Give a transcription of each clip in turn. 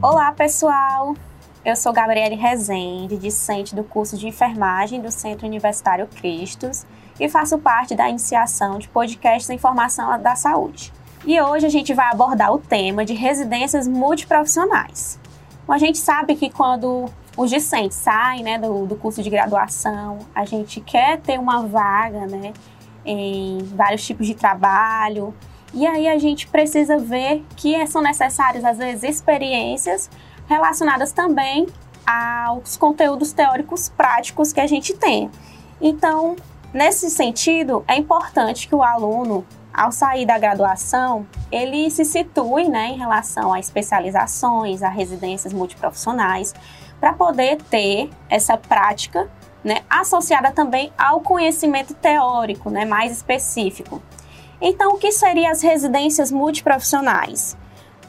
Olá, pessoal! Eu sou Gabriele Rezende, discente do curso de enfermagem do Centro Universitário Cristos e faço parte da iniciação de podcasts em formação da saúde. E hoje a gente vai abordar o tema de residências multiprofissionais. A gente sabe que quando os discentes saem né, do, do curso de graduação, a gente quer ter uma vaga né, em vários tipos de trabalho, e aí a gente precisa ver que são necessárias, às vezes, experiências relacionadas também aos conteúdos teóricos práticos que a gente tem. Então, nesse sentido, é importante que o aluno, ao sair da graduação, ele se situe né, em relação a especializações, a residências multiprofissionais, para poder ter essa prática né, associada também ao conhecimento teórico né, mais específico. Então, o que seriam as residências multiprofissionais?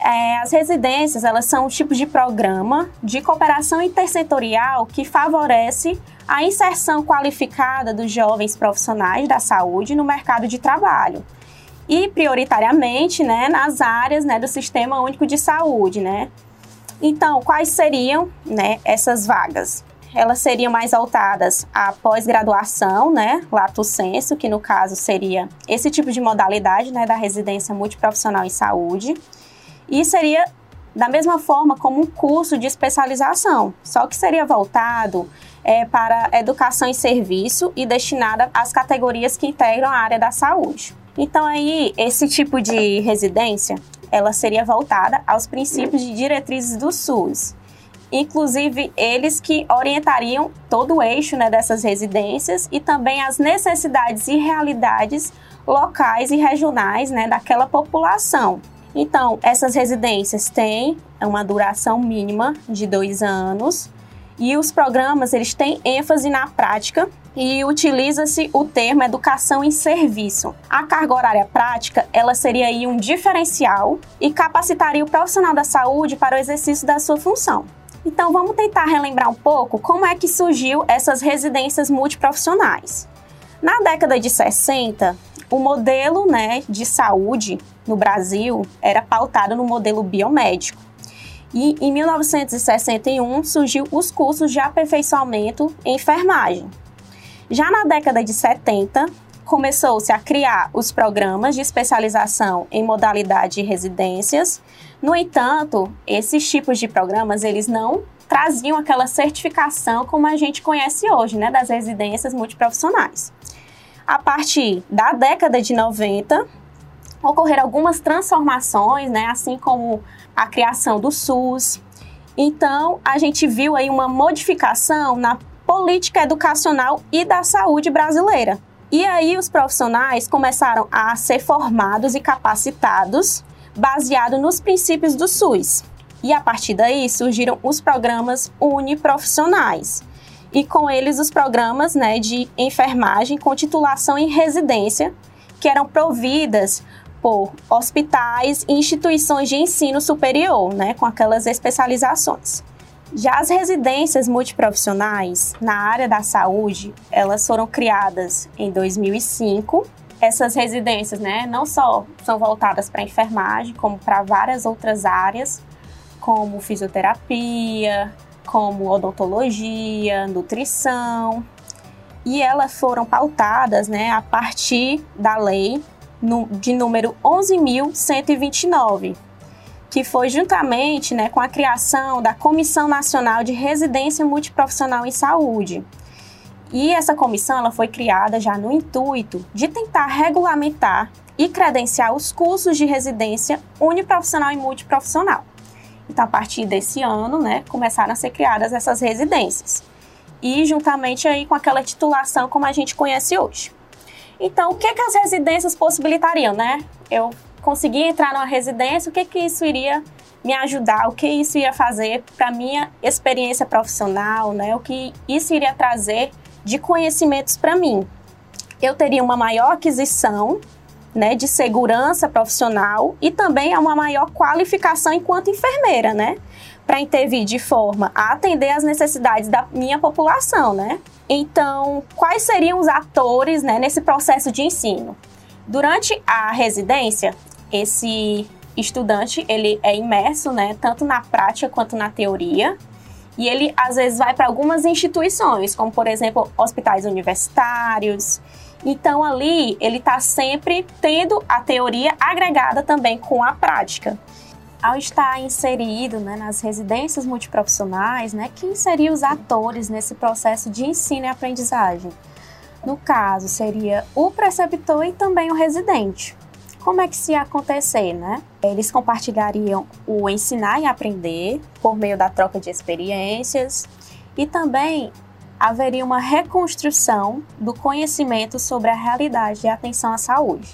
É, as residências elas são um tipo de programa de cooperação intersetorial que favorece a inserção qualificada dos jovens profissionais da saúde no mercado de trabalho e prioritariamente né, nas áreas né, do Sistema Único de Saúde. Né? Então, quais seriam né, essas vagas? Elas seriam mais voltadas à pós-graduação, né, lato senso, que no caso seria esse tipo de modalidade, né, da residência multiprofissional em saúde, e seria da mesma forma como um curso de especialização, só que seria voltado é, para educação e serviço e destinada às categorias que integram a área da saúde. Então aí esse tipo de residência ela seria voltada aos princípios de diretrizes do SUS, inclusive eles que orientariam todo o eixo né, dessas residências e também as necessidades e realidades locais e regionais né, daquela população. Então, essas residências têm uma duração mínima de dois anos e os programas eles têm ênfase na prática e utiliza-se o termo educação em serviço. A carga horária prática, ela seria aí um diferencial e capacitaria o profissional da saúde para o exercício da sua função. Então vamos tentar relembrar um pouco como é que surgiu essas residências multiprofissionais. Na década de 60, o modelo né, de saúde no Brasil era pautado no modelo biomédico. E em 1961 surgiu os cursos de aperfeiçoamento em enfermagem. Já na década de 70, começou-se a criar os programas de especialização em modalidade de residências. No entanto, esses tipos de programas, eles não traziam aquela certificação como a gente conhece hoje, né, das residências multiprofissionais. A partir da década de 90, ocorreram algumas transformações, né, assim como a criação do SUS. Então, a gente viu aí uma modificação na política educacional e da saúde brasileira. E aí os profissionais começaram a ser formados e capacitados baseado nos princípios do SUS. E a partir daí surgiram os programas uniprofissionais. E com eles os programas né, de enfermagem com titulação em residência, que eram providas por hospitais e instituições de ensino superior, né, com aquelas especializações. Já as residências multiprofissionais na área da saúde, elas foram criadas em 2005. Essas residências, né, não só são voltadas para enfermagem, como para várias outras áreas, como fisioterapia, como odontologia, nutrição, e elas foram pautadas, né, a partir da lei de número 11.129, que foi juntamente né, com a criação da Comissão Nacional de Residência Multiprofissional em Saúde. E essa comissão ela foi criada já no intuito de tentar regulamentar e credenciar os cursos de residência uniprofissional e multiprofissional. Então, a partir desse ano, né, começaram a ser criadas essas residências. E juntamente aí com aquela titulação como a gente conhece hoje. Então, o que, que as residências possibilitariam, né? Eu conseguir entrar numa residência, o que que isso iria me ajudar, o que isso ia fazer para minha experiência profissional, né? O que isso iria trazer de conhecimentos para mim. Eu teria uma maior aquisição, né, de segurança profissional e também uma maior qualificação enquanto enfermeira, né? Para intervir de forma a atender às necessidades da minha população, né? Então, quais seriam os atores né, nesse processo de ensino? Durante a residência, esse estudante ele é imerso, né, tanto na prática quanto na teoria. E ele às vezes vai para algumas instituições, como por exemplo hospitais universitários. Então ali ele está sempre tendo a teoria agregada também com a prática. Ao estar inserido né, nas residências multiprofissionais, né, quem seriam os atores nesse processo de ensino e aprendizagem? No caso, seria o preceptor e também o residente. Como é que se ia acontecer, né? Eles compartilhariam o ensinar e aprender por meio da troca de experiências e também haveria uma reconstrução do conhecimento sobre a realidade de atenção à saúde.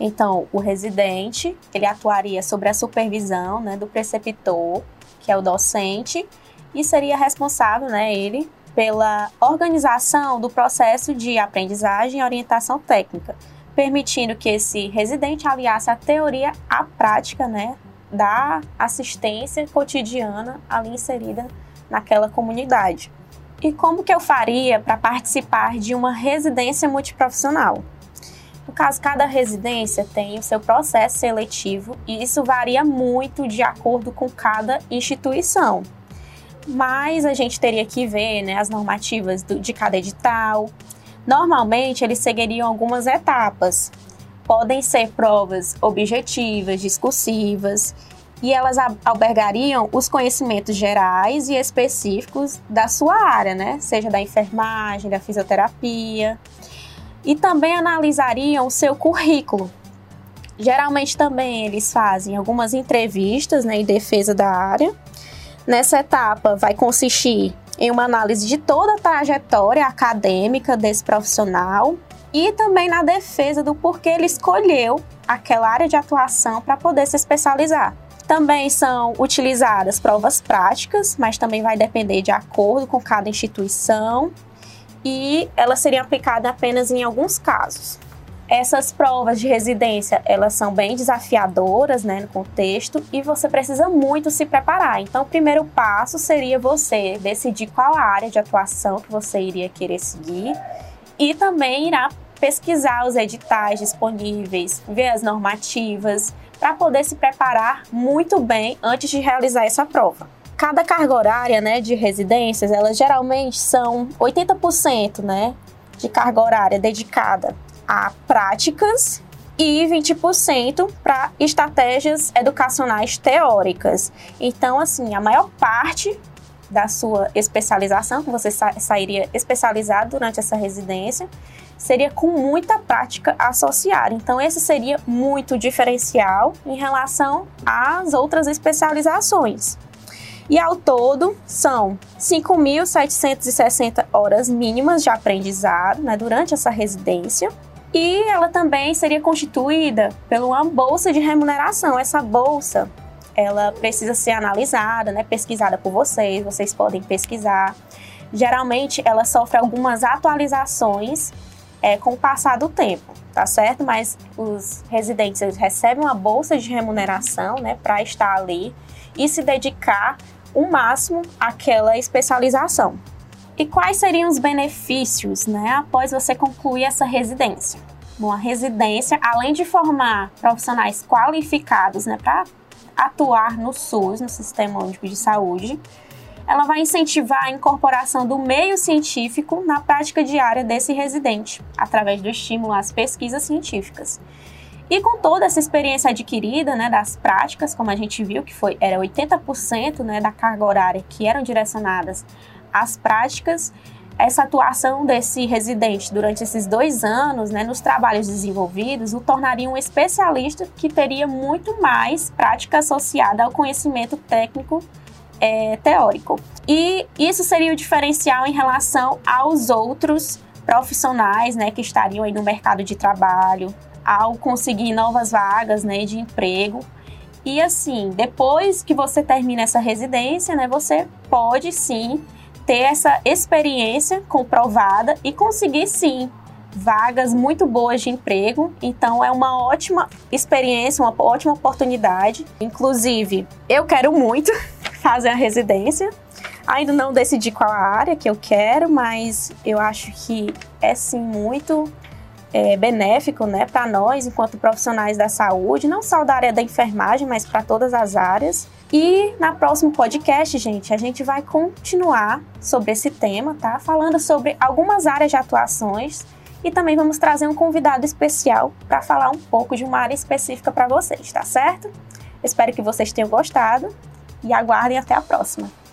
Então, o residente, ele atuaria sobre a supervisão né, do preceptor, que é o docente, e seria responsável, né, ele, pela organização do processo de aprendizagem e orientação técnica, permitindo que esse residente aliasse a teoria à prática, né, da assistência cotidiana ali inserida naquela comunidade. E como que eu faria para participar de uma residência multiprofissional? No caso, cada residência tem o seu processo seletivo e isso varia muito de acordo com cada instituição. Mas a gente teria que ver né, as normativas do, de cada edital, Normalmente, eles seguiriam algumas etapas. Podem ser provas objetivas, discursivas, e elas albergariam os conhecimentos gerais e específicos da sua área, né? Seja da enfermagem, da fisioterapia. E também analisariam o seu currículo. Geralmente também eles fazem algumas entrevistas né, em defesa da área. Nessa etapa vai consistir em uma análise de toda a trajetória acadêmica desse profissional e também na defesa do porquê ele escolheu aquela área de atuação para poder se especializar. Também são utilizadas provas práticas, mas também vai depender de acordo com cada instituição e elas seriam aplicadas apenas em alguns casos. Essas provas de residência, elas são bem desafiadoras, né, no contexto, e você precisa muito se preparar. Então, o primeiro passo seria você decidir qual a área de atuação que você iria querer seguir e também irá pesquisar os editais disponíveis, ver as normativas, para poder se preparar muito bem antes de realizar essa prova. Cada carga horária, né, de residências, elas geralmente são 80%, né, de carga horária dedicada a práticas e 20% para estratégias educacionais teóricas. Então, assim, a maior parte da sua especialização, que você sa sairia especializado durante essa residência, seria com muita prática associada. Então, esse seria muito diferencial em relação às outras especializações. E ao todo, são 5.760 horas mínimas de aprendizado né, durante essa residência e ela também seria constituída por uma bolsa de remuneração. Essa bolsa, ela precisa ser analisada, né, pesquisada por vocês, vocês podem pesquisar. Geralmente, ela sofre algumas atualizações é, com o passar do tempo, tá certo? Mas os residentes recebem uma bolsa de remuneração, né, para estar ali e se dedicar o máximo àquela especialização. E quais seriam os benefícios né, após você concluir essa residência? Bom, a residência, além de formar profissionais qualificados né, para atuar no SUS, no Sistema Único de Saúde, ela vai incentivar a incorporação do meio científico na prática diária desse residente, através do estímulo às pesquisas científicas. E com toda essa experiência adquirida, né, das práticas, como a gente viu que foi era 80% né, da carga horária que eram direcionadas as práticas, essa atuação desse residente durante esses dois anos, né, nos trabalhos desenvolvidos, o tornaria um especialista que teria muito mais prática associada ao conhecimento técnico é, teórico. E isso seria o diferencial em relação aos outros profissionais, né, que estariam aí no mercado de trabalho, ao conseguir novas vagas, né, de emprego. E assim, depois que você termina essa residência, né, você pode sim ter essa experiência comprovada e conseguir sim vagas muito boas de emprego. Então é uma ótima experiência, uma ótima oportunidade. Inclusive, eu quero muito fazer a residência. Ainda não decidi qual a área que eu quero, mas eu acho que é sim muito é, benéfico né, para nós, enquanto profissionais da saúde, não só da área da enfermagem, mas para todas as áreas. E na próximo podcast, gente, a gente vai continuar sobre esse tema, tá? Falando sobre algumas áreas de atuações e também vamos trazer um convidado especial para falar um pouco de uma área específica para vocês, tá certo? Espero que vocês tenham gostado e aguardem até a próxima.